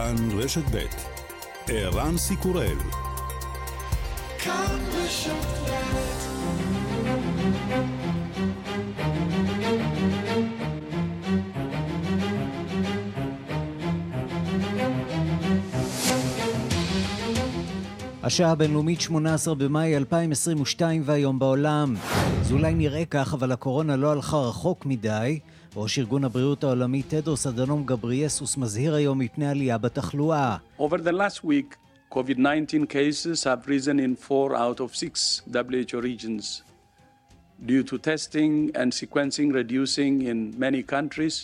כאן רשת ב' ערן סיקורל השעה הבינלאומית 18 במאי 2022 והיום בעולם. זה אולי נראה כך, אבל הקורונה לא הלכה רחוק מדי. ראש ארגון הבריאות העולמי תדרוס אדנום גבריאסוס מזהיר היום מפני עלייה בתחלואה. Over the last week, COVID-19 cases have risen in four out of six WHO regions due to testing and sequencing reducing in many countries.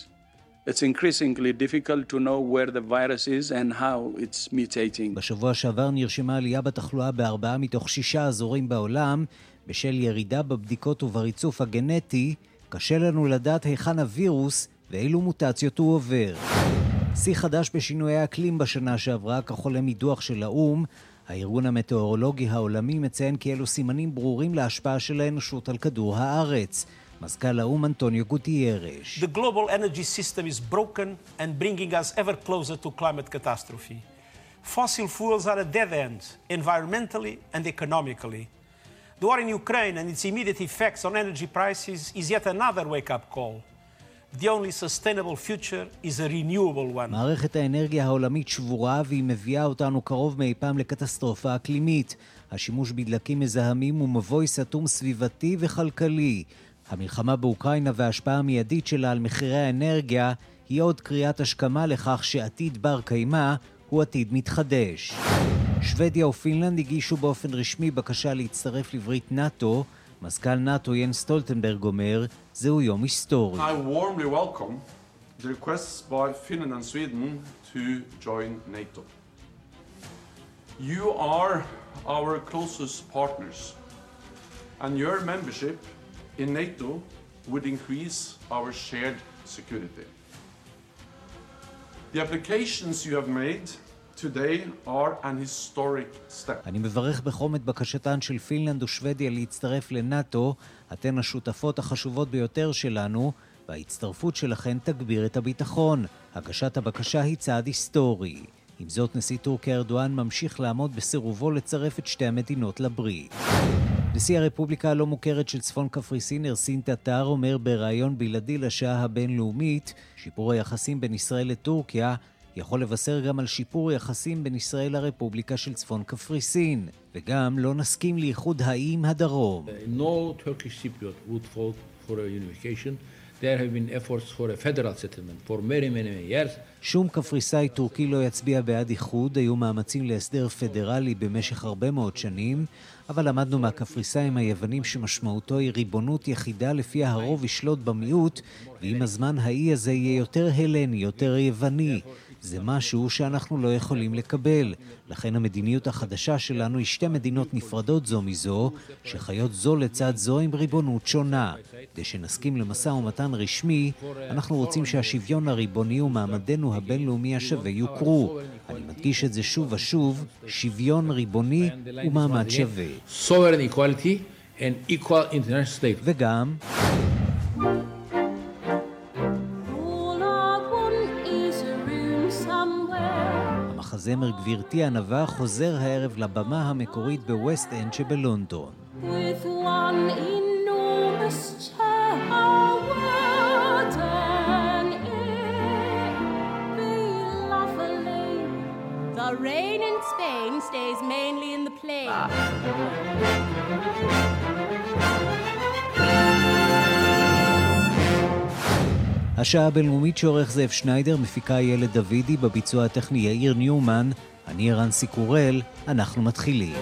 It's increasingly difficult to know where the virus is and how it's mutating. בשבוע שעבר נרשמה עלייה בתחלואה בארבעה מתוך שישה אזורים בעולם בשל ירידה בבדיקות ובריצוף הגנטי קשה לנו לדעת היכן הווירוס ואילו מוטציות הוא עובר. שיא חדש בשינויי האקלים בשנה שעברה, כך עולה מדוח של האו"ם. הארגון המטאורולוגי העולמי מציין כי אלו סימנים ברורים להשפעה של האנושות על כדור הארץ. מזכ"ל האו"ם אנטוניו גוטיירש. The global energy system is broken and bringing us ever closer to climate catastrophe. Fossil fuels are a dead end, environmentally and economically. The war in Ukraine and its immediate effects on energy prices is yet another wake-up call. The only sustainable future is a renewable one. מערכת האנרגיה העולמית שבורה והיא מביאה אותנו קרוב מאי פעם לקטסטרופה אקלימית. השימוש בדלקים מזהמים הוא מבוי סתום סביבתי וכלכלי. המלחמה באוקראינה וההשפעה המיידית שלה על מחירי האנרגיה היא עוד קריאת השכמה לכך שעתיד בר קיימא הוא עתיד מתחדש. שוודיה ופינלנד הגישו באופן רשמי בקשה להצטרף לברית נאט"ו. מזכ"ל נאט"ו ין סטולטנברג אומר, זהו יום היסטורי. I warmly welcome the requests by Finland and Sweden to join NATO. You are our closest partners, and your membership in NATO would increase our shared security. The applications you have made אני מברך בחום את בקשתן של פינלנד ושוודיה להצטרף לנאט"ו, אתן השותפות החשובות ביותר שלנו, וההצטרפות שלכן תגביר את הביטחון. הגשת הבקשה היא צעד היסטורי. עם זאת, נשיא טורקיה ארדואן ממשיך לעמוד בסירובו לצרף את שתי המדינות לברית. נשיא הרפובליקה הלא מוכרת של צפון קפריסין, ארסין טטר, אומר בריאיון בלעדי לשעה הבינלאומית, שיפור היחסים בין ישראל לטורקיה יכול לבשר גם על שיפור יחסים בין ישראל לרפובליקה של צפון קפריסין, וגם לא נסכים לאיחוד האי הדרום. No Turkish Cypriot would vote for a unification. There have been efforts for a federal settlement for many many many years. שום קפריסאי טורקי לא יצביע בעד איחוד, היו מאמצים להסדר פדרלי במשך הרבה מאוד שנים, אבל למדנו מהקפריסאים היוונים שמשמעותו היא ריבונות יחידה לפיה הרוב ישלוט במיעוט, ועם הזמן האי הזה יהיה יותר הלני, יותר יווני. זה משהו שאנחנו לא יכולים לקבל. לכן המדיניות החדשה שלנו היא שתי מדינות נפרדות זו מזו, שחיות זו לצד זו עם ריבונות שונה. כדי שנסכים למשא ומתן רשמי, אנחנו רוצים שהשוויון הריבוני ומעמדנו הבינלאומי השווה יוכרו. אני מדגיש את זה שוב ושוב, שוויון ריבוני ומעמד שווה. וגם... הזמר גבירתי ענווה חוזר הערב לבמה המקורית בווסט אנד שבלונדון. Rain in Spain stays mainly in the plain. השעה הבינלאומית שעורך זאב שניידר, מפיקה ילד דוידי, בביצוע הטכני יאיר ניומן, אני ערן סיקורל, אנחנו מתחילים.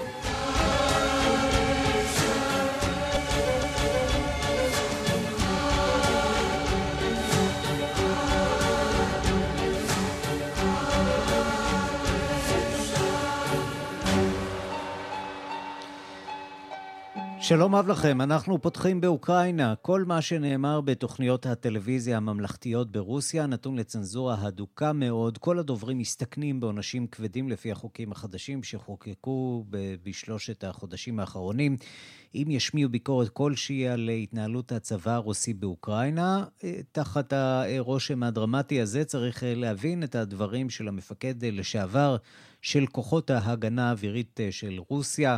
שלום רב לכם, אנחנו פותחים באוקראינה. כל מה שנאמר בתוכניות הטלוויזיה הממלכתיות ברוסיה נתון לצנזורה הדוקה מאוד. כל הדוברים מסתכנים בעונשים כבדים לפי החוקים החדשים שחוקקו בשלושת החודשים האחרונים. אם ישמיעו ביקורת כלשהי על התנהלות הצבא הרוסי באוקראינה, אה, תחת הרושם הדרמטי הזה צריך אה, להבין את הדברים של המפקד לשעבר של כוחות ההגנה האווירית אה, של רוסיה,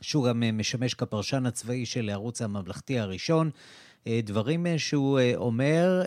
שהוא גם אה, משמש כפרשן הצבאי של הערוץ הממלכתי הראשון. אה, דברים אה, שהוא אומר,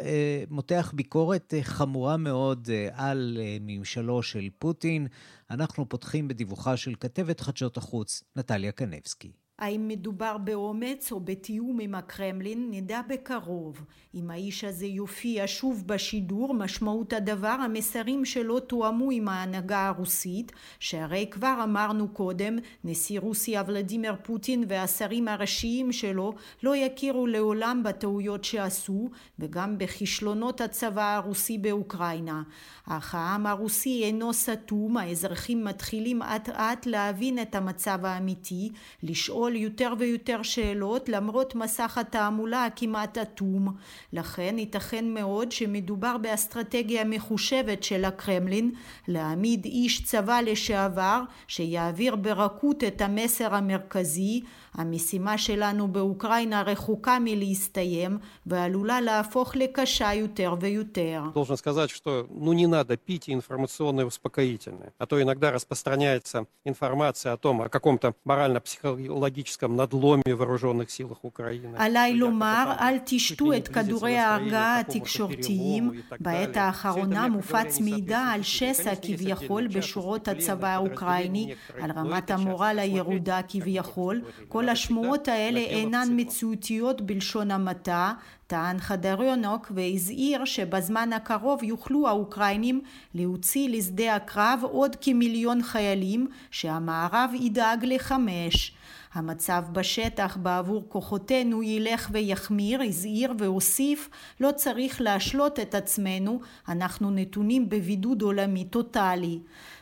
מותח ביקורת חמורה מאוד על ממשלו של פוטין. אנחנו פותחים בדיווחה של כתבת חדשות החוץ, נטליה קנבסקי. האם מדובר באומץ או בתיאום עם הקרמלין נדע בקרוב. אם האיש הזה יופיע שוב בשידור משמעות הדבר המסרים שלו תואמו עם ההנהגה הרוסית שהרי כבר אמרנו קודם נשיא רוסיה ולדימיר פוטין והשרים הראשיים שלו לא יכירו לעולם בטעויות שעשו וגם בכישלונות הצבא הרוסי באוקראינה. אך העם הרוסי אינו סתום האזרחים מתחילים אט אט להבין את המצב האמיתי לשאול לשאול יותר ויותר שאלות למרות מסך התעמולה הכמעט אטום. לכן ייתכן מאוד שמדובר באסטרטגיה מחושבת של הקרמלין להעמיד איש צבא לשעבר שיעביר ברכות את המסר המרכזי המשימה שלנו באוקראינה רחוקה מלהסתיים ועלולה להפוך לקשה יותר ויותר. Должен сказать, что ну не надо пить информационное успокоительное, а то иногда распространяется информация о том, о каком-то морально-психологическом надломе в вооруженных силах Украины. עליי לומר, אל תשתו את כדורי ההרגעה התקשורתיים. בעת האחרונה מופץ מידע על שסע כביכול בשורות הצבא האוקראיני, על רמת המורל הירודה כביכול. כל השמועות האלה אינן מציאותיות בלשון המעטה, טען חדריונוק והזהיר שבזמן הקרוב יוכלו האוקראינים להוציא לשדה הקרב עוד כמיליון חיילים שהמערב ידאג לחמש. המצב בשטח בעבור כוחותינו ילך ויחמיר, הזהיר והוסיף לא צריך להשלות את עצמנו, אנחנו נתונים בבידוד עולמי טוטאלי.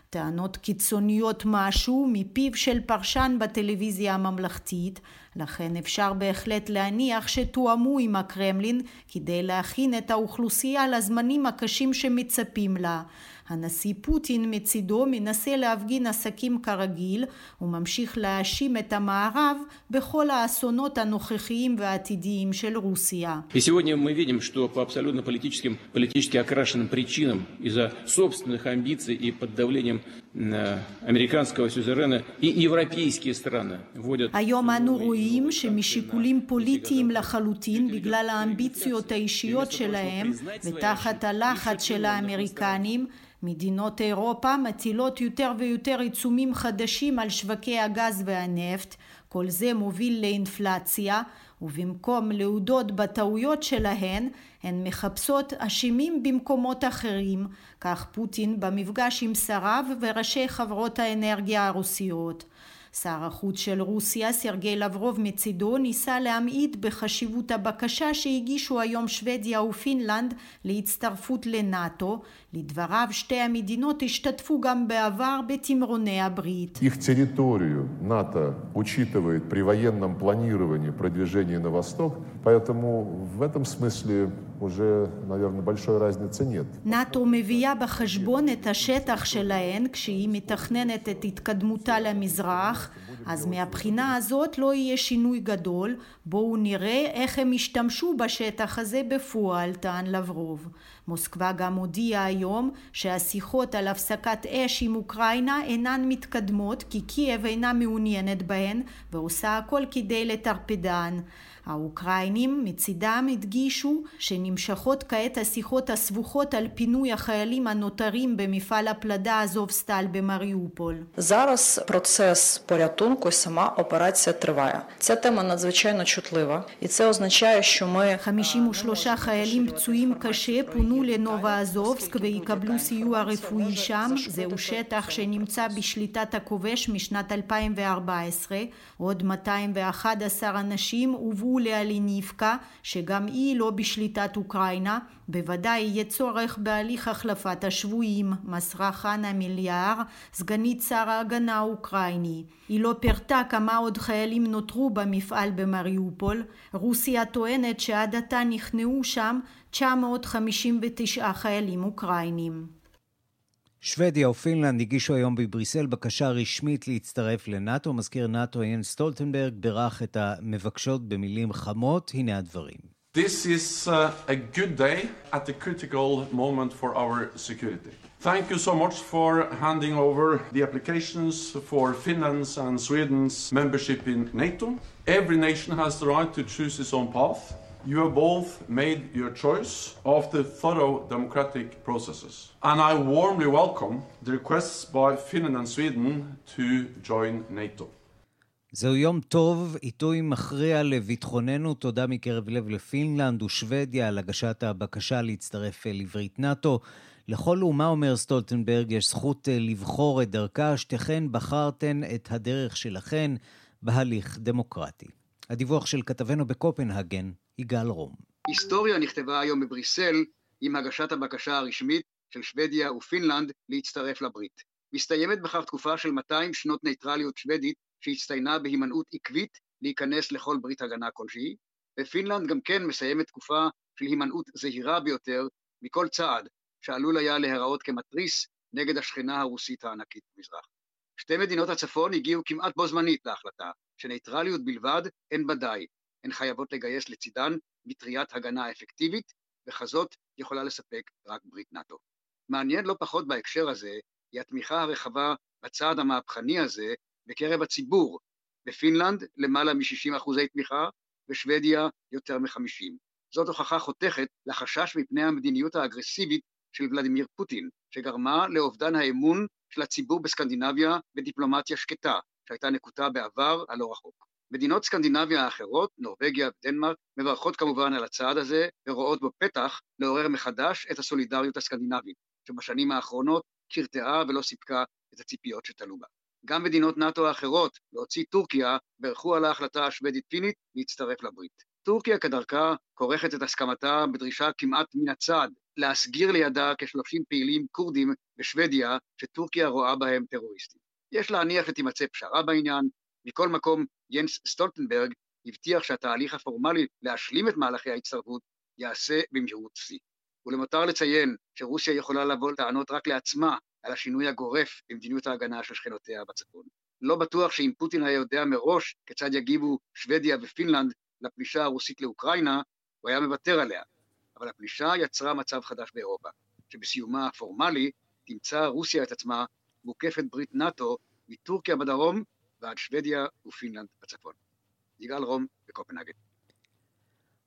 טענות קיצוניות משהו מפיו של פרשן בטלוויזיה הממלכתית, לכן אפשר בהחלט להניח שתואמו עם הקרמלין כדי להכין את האוכלוסייה לזמנים הקשים שמצפים לה. הנשיא פוטין מצידו מנסה להפגין עסקים כרגיל וממשיך להאשים את המערב בכל האסונות הנוכחיים והעתידיים של רוסיה. сегодня мы видим, что по абсолютно политическим, политически окрашенным причинам из-за собственных амбиций и под давлением американского сюзерена и европейские страны вводят... היום אנו רואים שמשיקולים פוליטיים לחלוטין בגלל האמביציות האישיות שלהם ותחת הלחץ של האמריקנים מדינות אירופה מטילות יותר ויותר עיצומים חדשים על שווקי הגז והנפט, כל זה מוביל לאינפלציה, ובמקום להודות בטעויות שלהן, הן מחפשות אשמים במקומות אחרים, כך פוטין במפגש עם שריו וראשי חברות האנרגיה הרוסיות. שר החוץ של רוסיה סרגי לברוב מצידו ניסה להמעיט בחשיבות הבקשה שהגישו היום שוודיה ופינלנד להצטרפות לנאטו. לדבריו שתי המדינות השתתפו גם בעבר בתמרוני הברית. Их территорию НАТО учитывает при военном планировании продвижения на восток, поэтому в этом смысле уже, наверное, большой разницы нет. נאט"ו מביאה בחשבון את השטח שלהן כשהיא מתכננת את התקדמותה למזרח, אז מהבחינה הזאת לא יהיה שינוי גדול, בואו נראה איך הם ישתמשו בשטח הזה בפועל, טען לברוב. מוסקבה גם הודיעה היום שהשיחות על הפסקת אש עם אוקראינה אינן מתקדמות כי קייב אינה מעוניינת בהן ועושה הכל כדי לטרפדן. האוקראינים מצידם הדגישו שנמשכות כעת השיחות הסבוכות על פינוי החיילים הנותרים במפעל הפלדה אזובסטל במריופול. Зараз процес порятунку, сама операція триває. Ця тема надзвичайно чутлива, і це означає, що ми 53 חיילים פצועים קשה פונו לנובה אזובסק ויקבלו סיוע רפואי שם. זהו שטח שנמצא בשליטת הכובש משנת 2014. עוד 211 אנשים הובאו לאליניבקה, שגם היא לא בשליטת אוקראינה, בוודאי יהיה צורך בהליך החלפת השבויים, מסרה חנה מליאר, סגנית שר ההגנה האוקראיני. היא לא פירטה כמה עוד חיילים נותרו במפעל במריופול. רוסיה טוענת שעד עתה נכנעו שם 959 חיילים אוקראינים. שוודיה ופינלנד הגישו היום בבריסל בקשה רשמית להצטרף לנאט"ו. מזכיר נאט"ו ינס סטולטנברג בירך את המבקשות במילים חמות. הנה הדברים. This is uh, a good day at a critical moment for our security. Thank you so much for handing over the applications for Finland's and Sweden's membership in NATO. Every nation has the right to choose its own path. You have both made your choice after thorough democratic processes. And I warmly welcome the requests by Finland and Sweden to join NATO. זהו יום טוב, עיתוי מכריע לביטחוננו. תודה מקרב לב לפינלנד ושוודיה על הגשת הבקשה להצטרף לברית נאט"ו. לכל אומה, אומר סטולטנברג, יש זכות לבחור את דרכה. שתיכן בחרתן את הדרך שלכן בהליך דמוקרטי. הדיווח של כתבנו בקופנהגן, יגאל רום. היסטוריה נכתבה היום בבריסל עם הגשת הבקשה הרשמית של שוודיה ופינלנד להצטרף לברית. מסתיימת בכך תקופה של 200 שנות נייטרליות שוודית שהצטיינה בהימנעות עקבית להיכנס לכל ברית הגנה כלשהי, ופינלנד גם כן מסיימת תקופה של הימנעות זהירה ביותר מכל צעד שעלול היה להיראות כמתריס נגד השכנה הרוסית הענקית במזרח. שתי מדינות הצפון הגיעו כמעט בו זמנית להחלטה שנייטרליות בלבד אין בה די, הן חייבות לגייס לצידן מטריית הגנה אפקטיבית, וכזאת יכולה לספק רק ברית נאט"ו. מעניין לא פחות בהקשר הזה היא התמיכה הרחבה בצעד המהפכני הזה בקרב הציבור. בפינלנד למעלה מ-60 אחוזי תמיכה, בשוודיה יותר מ-50. זאת הוכחה חותכת לחשש מפני המדיניות האגרסיבית של ולדימיר פוטין, שגרמה לאובדן האמון של הציבור בסקנדינביה בדיפלומטיה שקטה, שהייתה נקוטה בעבר הלא רחוק. מדינות סקנדינביה האחרות, נורבגיה ודנמרק, מברכות כמובן על הצעד הזה ורואות בו פתח לעורר מחדש את הסולידריות הסקנדינבית, שבשנים האחרונות קרטעה ולא סיפקה את הציפיות שתלו בה. גם מדינות נאט"ו האחרות, להוציא טורקיה, בירכו על ההחלטה השוודית-פינית להצטרף לברית. טורקיה כדרכה כורכת את הסכמתה בדרישה כמעט מן הצד להסגיר לידה כ-30 פעילים כורדים בשוודיה שטורקיה רואה בהם טרוריסטים. יש להניח שתימצא פשרה בעניין, מכל מקום ינס סטולטנברג הבטיח שהתהליך הפורמלי להשלים את מהלכי ההצטרפות ייעשה במהירות שיא. ולמותר לציין שרוסיה יכולה לבוא טענות רק לעצמה על השינוי הגורף במדיניות ההגנה של שכנותיה בצפון. לא בטוח שאם פוטין היה יודע מראש כיצד יגיבו שוודיה ופינלנד לפלישה הרוסית לאוקראינה, הוא היה מוותר עליה. אבל הפלישה יצרה מצב חדש באירופה, שבסיומה הפורמלי תמצא רוסיה את עצמה מוקפת ברית נאט"ו מטורקיה בדרום ועד שוודיה ופינלנד בצפון. יגאל רום בקופנהגן.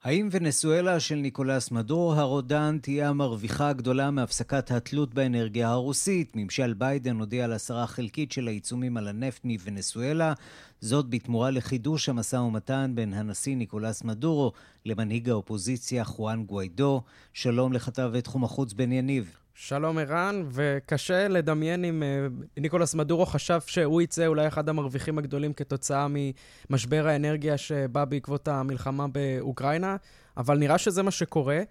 האם ונסואלה של ניקולס מדורו הרודן תהיה המרוויחה הגדולה מהפסקת התלות באנרגיה הרוסית? ממשל ביידן הודיע על הסרה חלקית של העיצומים על הנפט מונסואלה, זאת בתמורה לחידוש המשא ומתן בין הנשיא ניקולס מדורו למנהיג האופוזיציה חואן גוויידו. שלום לכתב תחום החוץ בן יניב. שלום ערן, וקשה לדמיין אם אה, ניקולס מדורו חשב שהוא יצא אולי אחד המרוויחים הגדולים כתוצאה ממשבר האנרגיה שבא בעקבות המלחמה באוקראינה, אבל נראה שזה מה שקורה.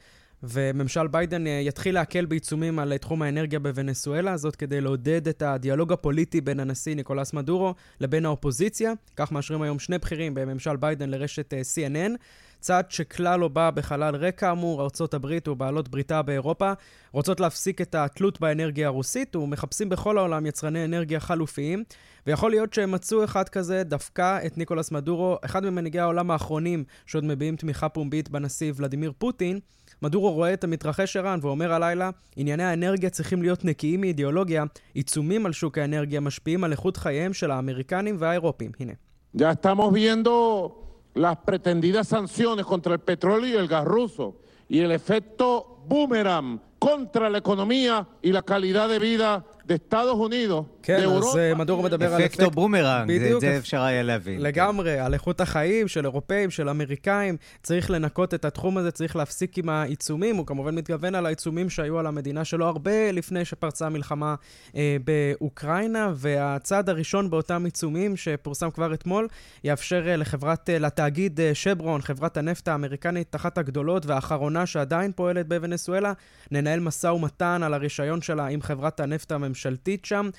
וממשל ביידן אה, יתחיל להקל בעיצומים על תחום האנרגיה בוונסואלה, זאת כדי לעודד את הדיאלוג הפוליטי בין הנשיא ניקולס מדורו לבין האופוזיציה. כך מאשרים היום שני בכירים בממשל ביידן לרשת אה, CNN. צעד שכלל לא בא בחלל ריק כאמור, ארצות הברית ובעלות בריתה באירופה רוצות להפסיק את התלות באנרגיה הרוסית ומחפשים בכל העולם יצרני אנרגיה חלופיים, ויכול להיות שהם מצאו אחד כזה, דווקא את ניקולס מדורו, אחד ממנהיגי העולם האחרונים שעוד מביעים תמיכה פומבית בנשיא ולדימיר פוטין. מדורו רואה את המתרחש ערן ואומר הלילה, ענייני האנרגיה צריכים להיות נקיים מאידיאולוגיה, עיצומים על שוק האנרגיה משפיעים על איכות חייהם של האמריקנים והאירופים. הנה. Ya estamos viendo las pretendidas sanciones contra el petróleo y el gas ruso y el efecto boomerang contra la economía y la calidad de vida de Estados Unidos. כן, אז אה, מדורו מדבר על אפקט... אפקט בומרנג, את זה אפשר היה להבין. לגמרי, כן. על איכות החיים של אירופאים, של אמריקאים. צריך לנקות את התחום הזה, צריך להפסיק עם העיצומים. הוא כמובן מתכוון על העיצומים שהיו על המדינה שלו הרבה לפני שפרצה המלחמה אה, באוקראינה, והצעד הראשון באותם עיצומים, שפורסם כבר אתמול, יאפשר אה, לחברת, אה, לתאגיד אה, שברון, חברת הנפט האמריקנית, אחת הגדולות והאחרונה שעדיין פועלת בוונסואלה, לנהל משא ומתן על הרישיון שלה עם חברת הנפט הממשלתית שם.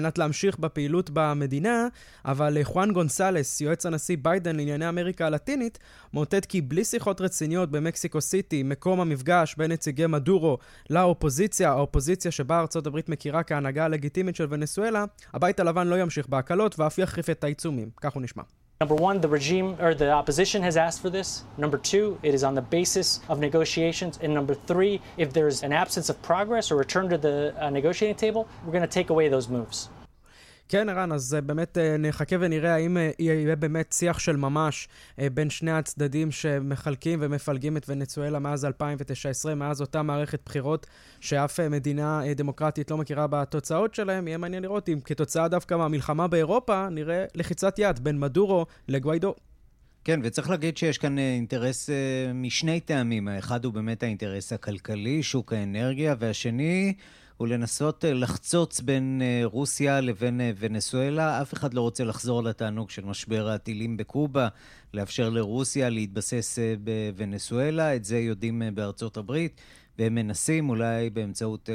מנת להמשיך בפעילות במדינה, אבל אה, חואן גונסלס, יועץ הנשיא ביידן לענייני אמריקה הלטינית, מאותת כי בלי שיחות רציניות במקסיקו סיטי, מקום המפגש בין נציגי מדורו לאופוזיציה, האופוזיציה שבה ארצות הברית מכירה כהנהגה הלגיטימית של ונסואלה, הבית הלבן לא ימשיך בהקלות ואף יחריף את העיצומים. כך הוא נשמע. Number one, the regime or the opposition has asked for this. Number two, it is on the basis of negotiations. And number three, if there's an absence of progress or return to the uh, negotiating table, we're going to take away those moves. כן, ערן, אז אה, באמת אה, נחכה ונראה האם אה, יהיה באמת שיח של ממש בין שני הצדדים שמחלקים ומפלגים את ונצואלה מאז 2019, מאז אותה מערכת בחירות שאף מדינה דמוקרטית לא מכירה בתוצאות שלהם. יהיה מעניין לראות אם כתוצאה דווקא מהמלחמה באירופה, נראה לחיצת יד בין מדורו לגוויידו. כן, וצריך להגיד שיש כאן אינטרס משני טעמים. האחד הוא באמת האינטרס הכלכלי, שוק האנרגיה, והשני... הוא לנסות אה, לחצוץ בין אה, רוסיה לבין אה, ונסואלה. אף אחד לא רוצה לחזור לתענוג של משבר הטילים בקובה, לאפשר לרוסיה להתבסס בוונצואלה. את זה יודעים בארצות הברית, והם מנסים, אולי באמצעות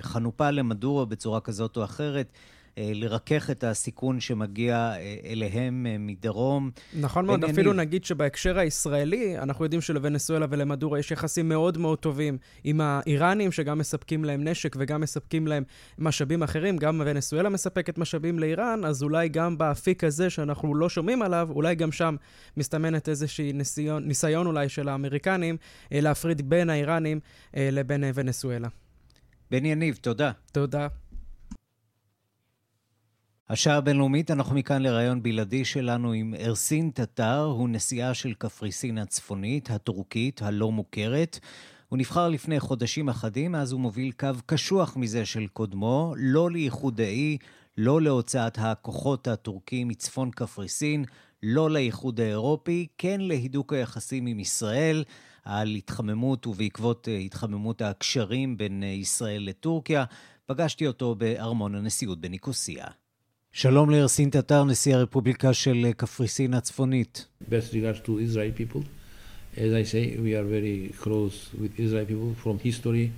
חנופה למדורו בצורה כזאת או אחרת. אה, לרכך את הסיכון שמגיע אה, אליהם אה, מדרום. נכון מאוד, אפילו נגיד שבהקשר הישראלי, אנחנו יודעים שלוונסואלה ולמדורו יש יחסים מאוד מאוד טובים עם האיראנים, שגם מספקים להם נשק וגם מספקים להם משאבים אחרים. גם ונסואלה מספקת משאבים לאיראן, אז אולי גם באפיק הזה שאנחנו לא שומעים עליו, אולי גם שם מסתמנת איזושהי ניסיון, ניסיון אולי של האמריקנים להפריד בין האיראנים לבין ונסואלה. בן יניב, תודה. תודה. השעה הבינלאומית, אנחנו מכאן לראיון בלעדי שלנו עם ארסין טטר, הוא נשיאה של קפריסין הצפונית, הטורקית, הלא מוכרת. הוא נבחר לפני חודשים אחדים, אז הוא מוביל קו קשוח מזה של קודמו, לא לאיחוד האי, לא להוצאת הכוחות הטורקים מצפון קפריסין, לא לאיחוד האירופי, כן להידוק היחסים עם ישראל, על התחממות ובעקבות אה, התחממות הקשרים בין אה, ישראל לטורקיה. פגשתי אותו בארמון הנשיאות בניקוסיה. שלום לארסין טטר, נשיא הרפובליקה של קפריסין הצפונית. Best regards to Israel people. As I say, we are very close with Israel people from history.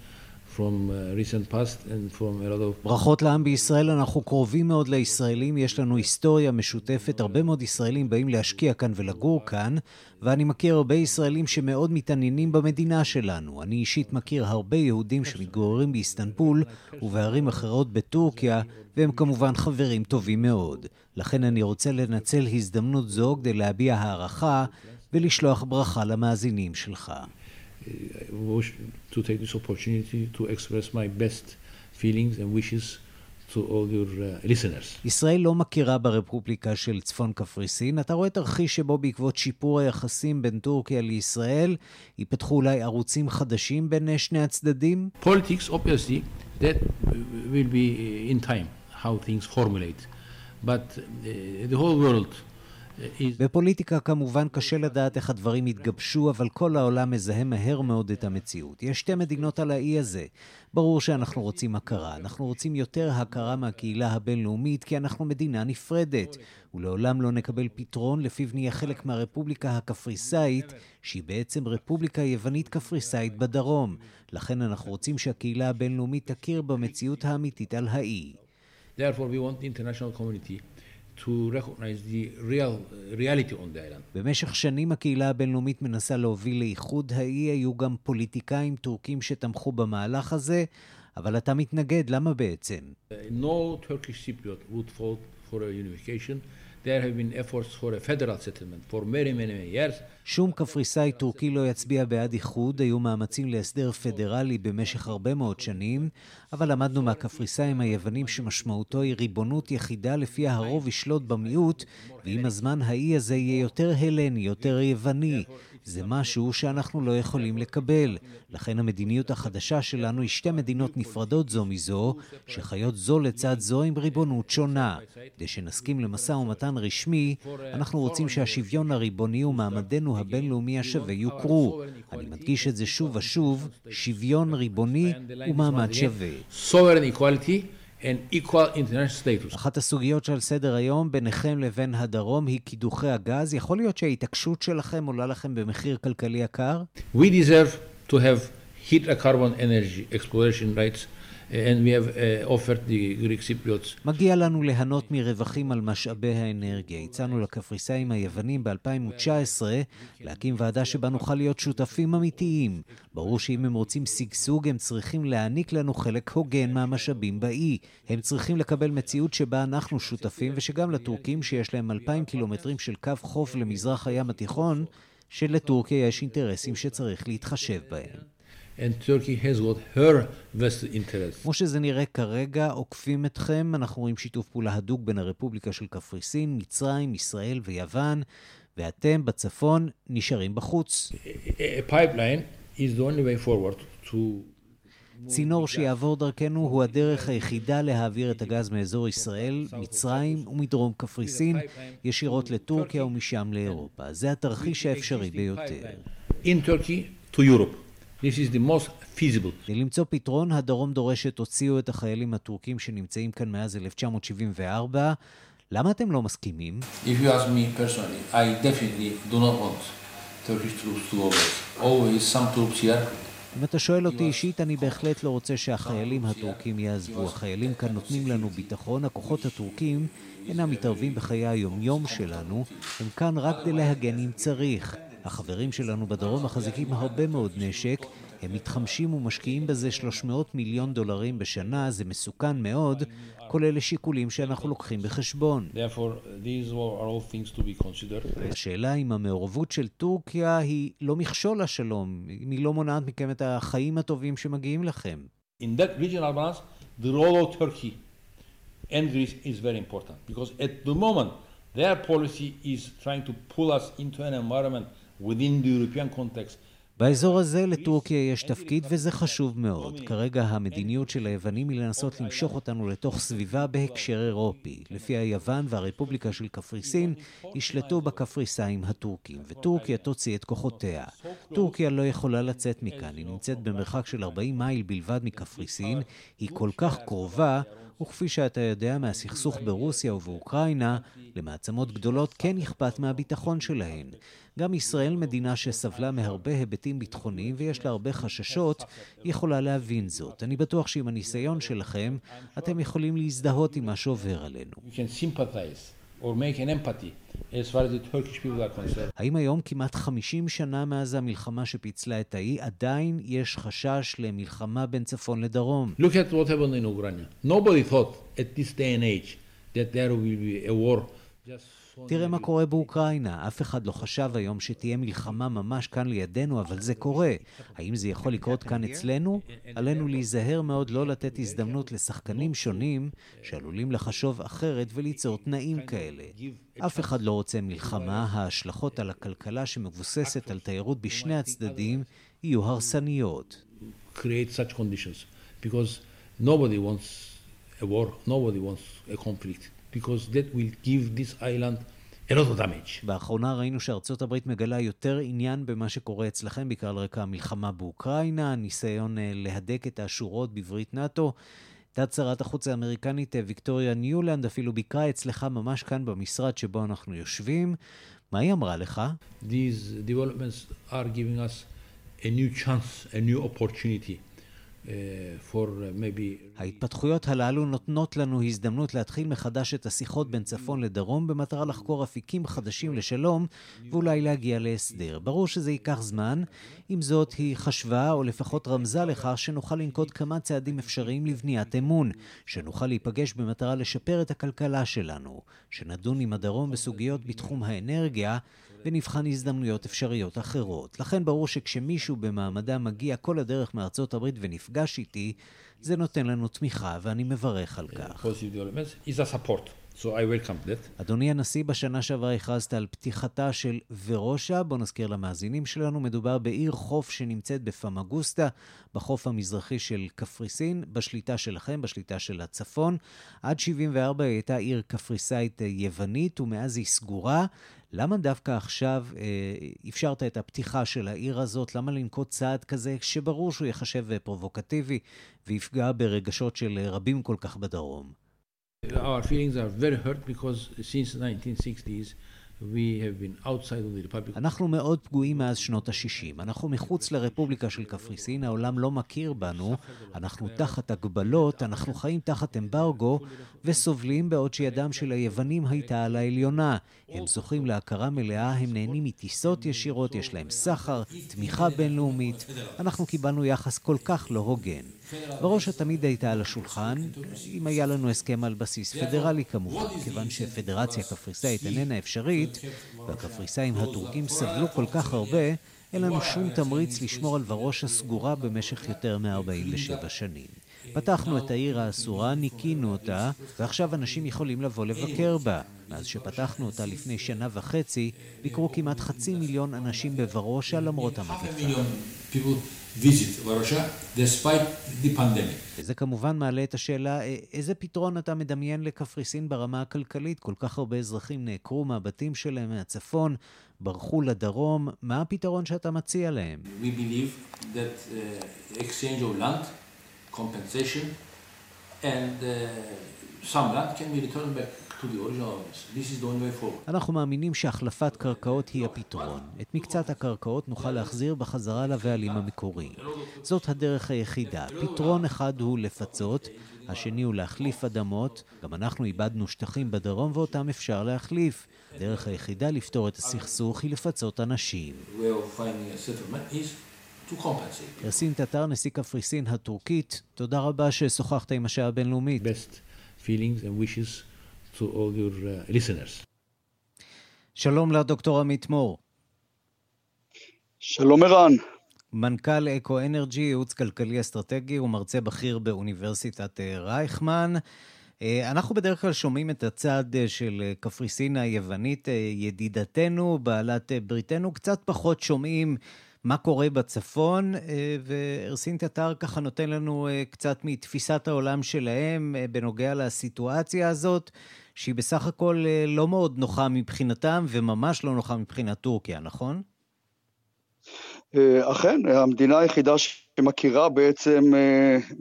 ברכות לעם בישראל, אנחנו קרובים מאוד לישראלים, יש לנו היסטוריה משותפת, הרבה מאוד ישראלים באים להשקיע כאן ולגור כאן, ואני מכיר הרבה ישראלים שמאוד מתעניינים במדינה שלנו. אני אישית מכיר הרבה יהודים שמתגוררים באיסטנבול ובערים אחרות בטורקיה, והם כמובן חברים טובים מאוד. לכן אני רוצה לנצל הזדמנות זו כדי להביע הערכה ולשלוח ברכה למאזינים שלך. Wish to take this opportunity to express my best feelings and wishes to all your uh, listeners. ישראל לא מכירה ברפובליקה של צפון קפריסין. אתה רואה תרחיש שבו בעקבות שיפור היחסים בין טורקיה לישראל, ייפתחו אולי ערוצים חדשים בין שני הצדדים? Politics, obviously, that will be in time, how things formulate. But uh, the whole world בפוליטיקה כמובן קשה לדעת איך הדברים יתגבשו, אבל כל העולם מזהה מהר מאוד את המציאות. יש שתי מדינות על האי הזה. ברור שאנחנו רוצים הכרה. אנחנו רוצים יותר הכרה מהקהילה הבינלאומית, כי אנחנו מדינה נפרדת. ולעולם לא נקבל פתרון לפיו נהיה חלק מהרפובליקה הקפריסאית, שהיא בעצם רפובליקה יוונית קפריסאית בדרום. לכן אנחנו רוצים שהקהילה הבינלאומית תכיר במציאות האמיתית על האי. Therefore, we want the international community to recognize the real reality on the island. במשך שנים הקהילה הבינלאומית מנסה להוביל לאיחוד האי, היו גם פוליטיקאים טורקים שתמכו במהלך הזה, אבל אתה מתנגד, למה בעצם? No Turkish Cypriot would vote for a unification. There have been efforts for a federal settlement for many many years. שום קפריסאי טורקי לא יצביע בעד איחוד, היו מאמצים להסדר פדרלי במשך הרבה מאוד שנים, אבל למדנו מהקפריסאים היוונים שמשמעותו היא ריבונות יחידה לפיה הרוב ישלוט במיעוט, ועם הזמן האי הזה יהיה יותר הלני, יותר יווני. זה משהו שאנחנו לא יכולים לקבל. לכן המדיניות החדשה שלנו היא שתי מדינות נפרדות זו מזו, שחיות זו לצד זו עם ריבונות שונה. כדי שנסכים למשא ומתן רשמי, אנחנו רוצים שהשוויון הריבוני ומעמדנו הבינלאומי השווה יוכרו. אני מדגיש את זה שוב ושוב, שוויון ריבוני ומעמד שווה. And equal international status. אחת הסוגיות שעל סדר היום ביניכם לבין הדרום היא קידוחי הגז. יכול להיות שההתעקשות שלכם עולה לכם במחיר כלכלי יקר? We deserve to have heat carbon energy exploration rights and we have uh, offered the Greek Cypriots. מגיע לנו ליהנות מרווחים על משאבי האנרגיה. הצענו לקפריסאים היוונים ב-2019 להקים ועדה שבה נוכל להיות שותפים אמיתיים. ברור שאם הם רוצים שגשוג, הם צריכים להעניק לנו חלק הוגן מהמשאבים באי. הם צריכים לקבל מציאות שבה אנחנו שותפים, ושגם לטורקים שיש להם 2,000 קילומטרים של קו חוף למזרח הים התיכון, שלטורקיה יש אינטרסים שצריך להתחשב בהם. And Turkey has got her vested interest. כמו שזה נראה כרגע, עוקפים אתכם, אנחנו רואים שיתוף פעולה הדוק בין הרפובליקה של קפריסין, מצרים, ישראל ויוון, ואתם בצפון נשארים בחוץ. A pipeline is the only way forward to... צינור שיעבור דרכנו הוא הדרך היחידה להעביר את הגז מאזור ישראל, מצרים ומדרום קפריסין, ישירות לטורקיה ומשם לאירופה. זה התרחיש האפשרי ביותר. In Turkey to Europe. This is the most feasible. כדי למצוא פתרון, הדרום דורש שתוציאו את החיילים הטורקים שנמצאים כאן מאז 1974. למה אתם לא מסכימים? If you ask me personally, I definitely do not want Turkish troops to go back. Always some troops here. אם אתה שואל אותי אישית, אני בהחלט לא רוצה שהחיילים הטורקים יעזבו. החיילים כאן נותנים לנו ביטחון, הכוחות הטורקים אינם מתערבים בחיי היומיום שלנו, הם כאן רק כדי להגן אם צריך. החברים שלנו בדרום מחזיקים הרבה מאוד נשק, הם מתחמשים ומשקיעים בזה 300 מיליון דולרים בשנה, זה מסוכן מאוד, כולל לשיקולים שאנחנו לוקחים בחשבון. השאלה אם המעורבות של טורקיה היא לא מכשול לשלום, אם היא לא מונעת מכם את החיים הטובים שמגיעים לכם. In that regional balance, the role of Turkey and Greece is very important because at the moment their policy is trying to pull us into an environment within the European context. באזור הזה לטורקיה יש תפקיד וזה חשוב מאוד. כרגע המדיניות של היוונים היא לנסות למשוך אותנו לתוך סביבה בהקשר אירופי. לפי היוון והרפובליקה של קפריסין ישלטו בקפריסאים הטורקים, וטורקיה תוציא את כוחותיה. טורקיה לא יכולה לצאת מכאן, היא נמצאת במרחק של 40 מייל בלבד מקפריסין, היא כל כך קרובה וכפי שאתה יודע מהסכסוך ברוסיה ובאוקראינה, למעצמות גדולות כן אכפת מהביטחון שלהן. גם ישראל, מדינה שסבלה מהרבה היבטים ביטחוניים ויש לה הרבה חששות, יכולה להבין זאת. אני בטוח שעם הניסיון שלכם, אתם יכולים להזדהות עם מה שעובר עלינו. האם היום, כמעט 50 שנה מאז המלחמה שפיצלה את האי, עדיין יש חשש למלחמה בין צפון לדרום? Look at what happened in Ukraine. Nobody thought at this day and age that there will be a war תראה מה קורה באוקראינה. אף אחד לא חשב היום שתהיה מלחמה ממש כאן לידינו, אבל זה קורה. האם זה יכול לקרות כאן אצלנו? עלינו להיזהר מאוד לא לתת הזדמנות לשחקנים שונים שעלולים לחשוב אחרת וליצור תנאים כאלה. אף אחד לא רוצה מלחמה, ההשלכות על הכלכלה שמבוססת על תיירות בשני הצדדים יהיו הרסניות. because nobody wants a war, nobody wants a conflict. Because that will give this island a lot of damage. באחרונה ראינו שארצות הברית מגלה יותר עניין במה שקורה אצלכם, בעיקר על רקע המלחמה באוקראינה, ניסיון להדק את השורות בברית נאט"ו. תת שרת החוץ האמריקנית ויקטוריה ניולנד אפילו ביקרה אצלך ממש כאן במשרד שבו אנחנו יושבים. מה היא אמרה לך? These developments are giving us a new chance, a new opportunity. Maybe... ההתפתחויות הללו נותנות לנו הזדמנות להתחיל מחדש את השיחות בין צפון לדרום במטרה לחקור אפיקים חדשים לשלום ואולי להגיע להסדר. ברור שזה ייקח זמן, עם זאת היא חשבה או לפחות רמזה לכך שנוכל לנקוט כמה צעדים אפשריים לבניית אמון, שנוכל להיפגש במטרה לשפר את הכלכלה שלנו, שנדון עם הדרום בסוגיות בתחום האנרגיה ונבחן הזדמנויות אפשריות אחרות. לכן ברור שכשמישהו במעמדה מגיע כל הדרך מארצות הברית ונפגש איתי, זה נותן לנו תמיכה, ואני מברך על כך. So I welcome that. אדוני הנשיא, בשנה שעברה הכרזת על פתיחתה של ורושה. בוא נזכיר למאזינים שלנו, מדובר בעיר חוף שנמצאת בפמגוסטה, בחוף המזרחי של קפריסין, בשליטה שלכם, בשליטה של הצפון. עד 74' היא הייתה עיר קפריסאית יוונית, ומאז היא סגורה. למה דווקא עכשיו אה, אפשרת את הפתיחה של העיר הזאת? למה לנקוט צעד כזה שברור שהוא ייחשב פרובוקטיבי ויפגע ברגשות של רבים כל כך בדרום? Our feelings are very hurt because since 1960s אנחנו מאוד פגועים מאז שנות ה-60. אנחנו מחוץ לרפובליקה של קפריסין, העולם לא מכיר בנו, אנחנו תחת הגבלות, אנחנו חיים תחת אמברגו וסובלים בעוד שידם של היוונים הייתה על העליונה. הם זוכים להכרה מלאה, הם נהנים מטיסות ישירות, יש להם סחר, תמיכה בינלאומית. אנחנו קיבלנו יחס כל כך לא הוגן. בראש תמיד הייתה על השולחן, אם היה לנו הסכם על בסיס פדרלי כמובן, כיוון שפדרציה קפריסאית איננה אפשרית, והקפריסאים הטורקים סבלו כל כך הרבה, אין לנו שום תמריץ לשמור על ורושה סגורה במשך יותר מ-47 שנים. פתחנו את העיר האסורה, ניקינו אותה, ועכשיו אנשים יכולים לבוא לבקר בה. מאז שפתחנו אותה לפני שנה וחצי, ביקרו כמעט חצי מיליון אנשים בוורושה למרות המגפה. וזה כמובן מעלה את השאלה, איזה פתרון אתה מדמיין לקפריסין ברמה הכלכלית? כל כך הרבה אזרחים נעקרו מהבתים שלהם מהצפון, ברחו לדרום, מה הפתרון שאתה מציע להם? We believe that uh, exchange of land, compensation, and uh, some land can be returned back to the original owners. This is the only way forward. אנחנו מאמינים שהחלפת קרקעות היא הפתרון. את מקצת הקרקעות נוכל להחזיר בחזרה לבעלים המקורי. זאת הדרך היחידה. פתרון אחד הוא לפצות, השני הוא להחליף אדמות. גם אנחנו איבדנו שטחים בדרום ואותם אפשר להחליף. הדרך היחידה לפתור את הסכסוך היא לפצות אנשים. ירסין טטר, נשיא קפריסין הטורקית, תודה רבה ששוחחת עם השעה הבינלאומית. Best feelings and wishes to all your uh, listeners. שלום לדוקטור עמית מור. שלום ערן. מנכ"ל אקו אנרג'י, ייעוץ כלכלי אסטרטגי ומרצה בכיר באוניברסיטת אה, רייכמן. אה, אנחנו בדרך כלל שומעים את הצד אה, של קפריסין היוונית, ידידתנו, בעלת בריתנו, קצת פחות שומעים מה קורה בצפון, וארסין טטר ככה נותן לנו קצת מתפיסת העולם שלהם בנוגע לסיטואציה הזאת, שהיא בסך הכל לא מאוד נוחה מבחינתם וממש לא נוחה מבחינת טורקיה, נכון? אכן, המדינה היחידה שמכירה בעצם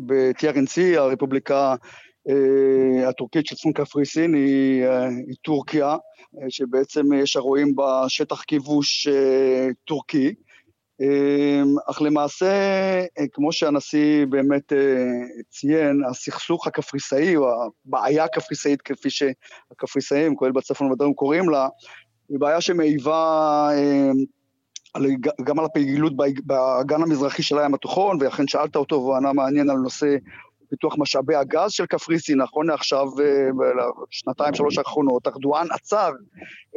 ב-TRNC, הרפובליקה הטורקית של צפון קפריסין, היא, היא טורקיה, שבעצם יש הרואים בה שטח כיבוש טורקי. אך למעשה, כמו שהנשיא באמת ציין, הסכסוך הקפריסאי, או הבעיה הקפריסאית, כפי שהקפריסאים, כולל בצפון ובדרום קוראים לה, היא בעיה שמעיבה גם על הפעילות באגן המזרחי של הים התיכון, ואכן שאלת אותו והוא ענה מעניין על נושא פיתוח משאבי הגז של קפריסין, נכון לעכשיו, בשנתיים, שלוש האחרונות, ארדואן עצר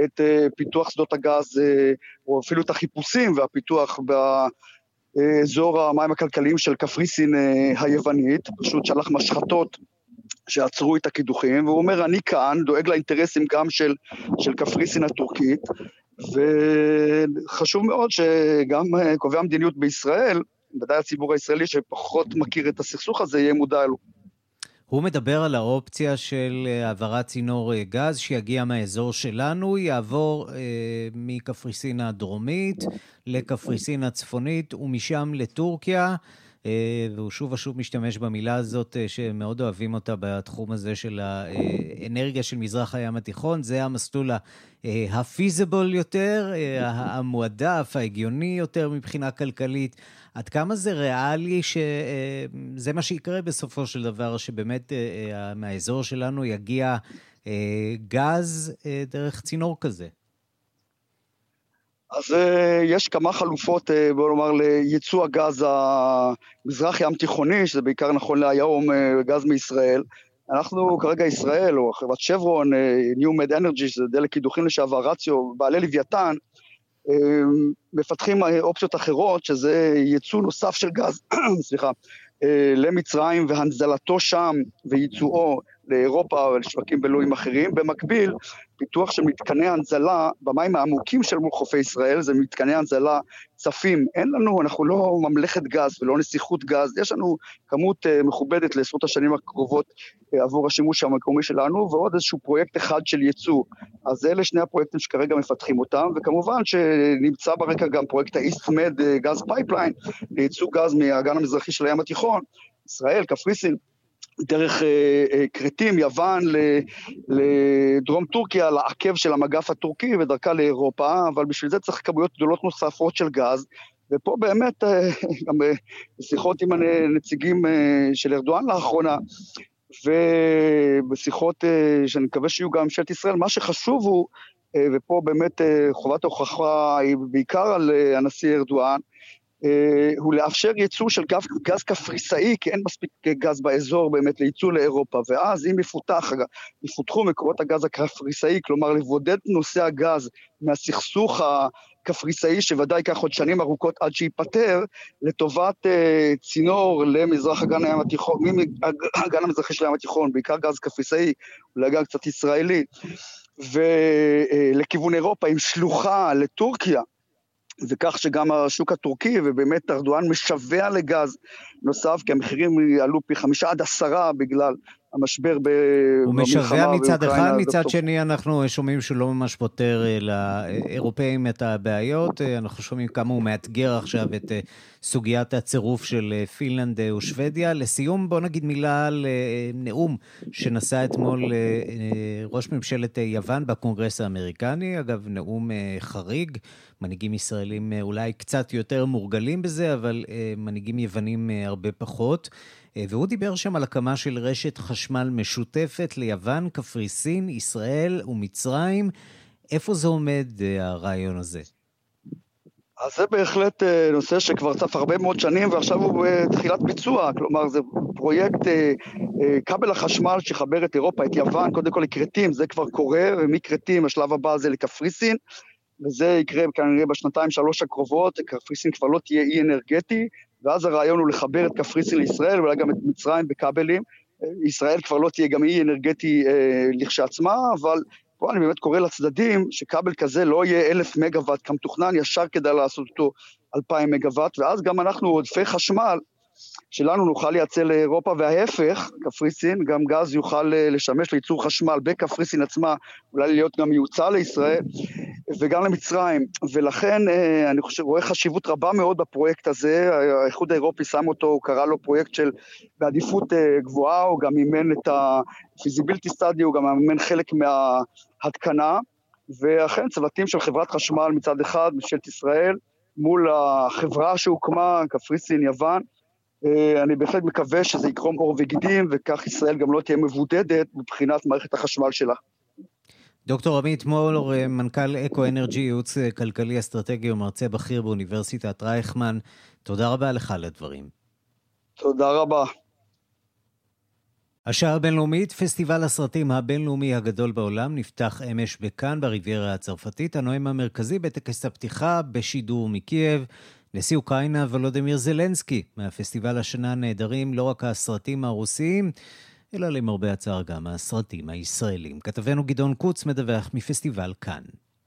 את פיתוח שדות הגז, או אפילו את החיפושים והפיתוח באזור המים הכלכליים של קפריסין היוונית, פשוט שלח משחטות שעצרו את הקידוחים, והוא אומר, אני כאן, דואג לאינטרסים גם של, של קפריסין הטורקית, וחשוב מאוד שגם קובעי המדיניות בישראל, ודאי הציבור הישראלי שפחות מכיר את הסכסוך הזה, יהיה מודע לו. הוא מדבר על האופציה של העברת צינור גז שיגיע מהאזור שלנו, יעבור אה, מקפריסין הדרומית לקפריסין הצפונית ומשם לטורקיה. והוא שוב ושוב משתמש במילה הזאת שמאוד אוהבים אותה בתחום הזה של האנרגיה של מזרח הים התיכון. זה המסלול הפיזיבול יותר, המועדף, ההגיוני יותר מבחינה כלכלית. עד כמה זה ריאלי שזה מה שיקרה בסופו של דבר, שבאמת מהאזור שלנו יגיע גז דרך צינור כזה? אז יש כמה חלופות, בוא נאמר, לייצוא הגז המזרח ים תיכוני, שזה בעיקר נכון להיום גז מישראל. אנחנו כרגע ישראל, או חברת שברון, New Med Energy, שזה דלק קידוחים לשעבר, רציו, בעלי לוויתן, מפתחים אופציות אחרות, שזה ייצוא נוסף של גז, סליחה, למצרים והנזלתו שם וייצואו לאירופה ולשווקים בינלאומיים אחרים. במקביל, פיתוח של מתקני הנזלה במים העמוקים של מול חופי ישראל, זה מתקני הנזלה צפים. אין לנו, אנחנו לא ממלכת גז ולא נסיכות גז, יש לנו כמות אה, מכובדת לעשרות השנים הקרובות אה, עבור השימוש המקומי שלנו, ועוד איזשהו פרויקט אחד של ייצוא. אז אלה שני הפרויקטים שכרגע מפתחים אותם, וכמובן שנמצא ברקע גם פרויקט ה-EastMed gas pipeline, לייצוא גז מהאגן המזרחי של הים התיכון, ישראל, קפריסין. דרך אה, אה, כרתים, יוון, לדרום טורקיה, לעקב של המגף הטורקי ודרכה לאירופה, אבל בשביל זה צריך כמויות גדולות נוספות של גז, ופה באמת, אה, גם בשיחות עם הנציגים של ארדואן לאחרונה, ובשיחות שאני מקווה שיהיו גם ממשלת ישראל, מה שחשוב הוא, ופה באמת חובת ההוכחה היא בעיקר על הנשיא ארדואן, הוא לאפשר ייצוא של גז, גז קפריסאי, כי אין מספיק גז באזור באמת לייצוא לאירופה, ואז אם יפותח, יפותחו מקורות הגז הקפריסאי, כלומר לבודד נושא הגז מהסכסוך הקפריסאי, שוודאי ייקח עוד שנים ארוכות עד שייפתר, לטובת uh, צינור למזרח אגן הים התיכון, מהאגן המזרחי של הים התיכון, בעיקר גז קפריסאי, אולי גם קצת ישראלי, ולכיוון uh, אירופה עם שלוחה לטורקיה, וכך שגם השוק הטורקי, ובאמת ארדואן משווע לגז נוסף, כי המחירים עלו פי חמישה עד עשרה בגלל המשבר במלחמה הוא משווע מצד אחד, מצד שני אנחנו שומעים שהוא לא ממש פותר אה, לאירופאים את הבעיות. אה, אנחנו שומעים כמה הוא מאתגר עכשיו את אה, סוגיית הצירוף של פינלנד ושוודיה. לסיום, בוא נגיד מילה על נאום שנשא אתמול ראש ממשלת יוון בקונגרס האמריקני. אגב, נאום חריג. מנהיגים ישראלים אולי קצת יותר מורגלים בזה, אבל מנהיגים יוונים הרבה פחות. אה, והוא דיבר שם על הקמה של רשת חשמל משותפת ליוון, קפריסין, ישראל ומצרים. איפה זה עומד, אה, הרעיון הזה? אז זה בהחלט אה, נושא שכבר צף הרבה מאוד שנים ועכשיו הוא בתחילת ביצוע, כלומר זה פרויקט כבל החשמל שיחבר את אירופה, את יוון, קודם כל לכרתים, זה כבר קורה, ומכרתים השלב הבא זה לקפריסין, וזה יקרה כנראה בשנתיים שלוש הקרובות, קפריסין כבר לא תהיה אי אנרגטי, ואז הרעיון הוא לחבר את קפריסין לישראל, ואולי גם את מצרים בכבלים. ישראל כבר לא תהיה גם אי אנרגטי אה, לכשעצמה, אבל פה אני באמת קורא לצדדים שכבל כזה לא יהיה אלף מגוואט כמתוכנן, ישר כדאי לעשות אותו אלפיים מגוואט, ואז גם אנחנו עודפי חשמל שלנו נוכל לייצא לאירופה, וההפך, קפריסין, גם גז יוכל אה, לשמש לייצור חשמל בקפריסין עצמה, אולי להיות גם מיוצא לישראל וגם למצרים. ולכן אה, אני חושב, רואה חשיבות רבה מאוד בפרויקט הזה, האיחוד האירופי שם אותו, הוא קרא לו פרויקט של בעדיפות אה, גבוהה, הוא גם מימן את ה-feasibility study, הוא גם מימן חלק מההתקנה, ואכן צוותים של חברת חשמל מצד אחד, ממשלת ישראל, מול החברה שהוקמה, קפריסין, יוון, אני בהחלט מקווה שזה יקרום עור וגידים, וכך ישראל גם לא תהיה מבודדת מבחינת מערכת החשמל שלה. דוקטור עמית מולר, אה, מנכ"ל אקו אנרג'י, ייעוץ אה, כלכלי אסטרטגי ומרצה בכיר באוניברסיטת רייכמן, תודה רבה לך על הדברים. תודה רבה. השעה הבינלאומית, פסטיבל הסרטים הבינלאומי הגדול בעולם, נפתח אמש בכאן, בריביירה הצרפתית. הנואם המרכזי בטקס הפתיחה בשידור מקייב. נשיא אוקראינה ולודימיר זלנסקי. מהפסטיבל השנה נעדרים לא רק הסרטים הרוסיים, אלא למרבה הצער גם הסרטים הישראלים. כתבנו גדעון קוץ מדווח מפסטיבל כאן.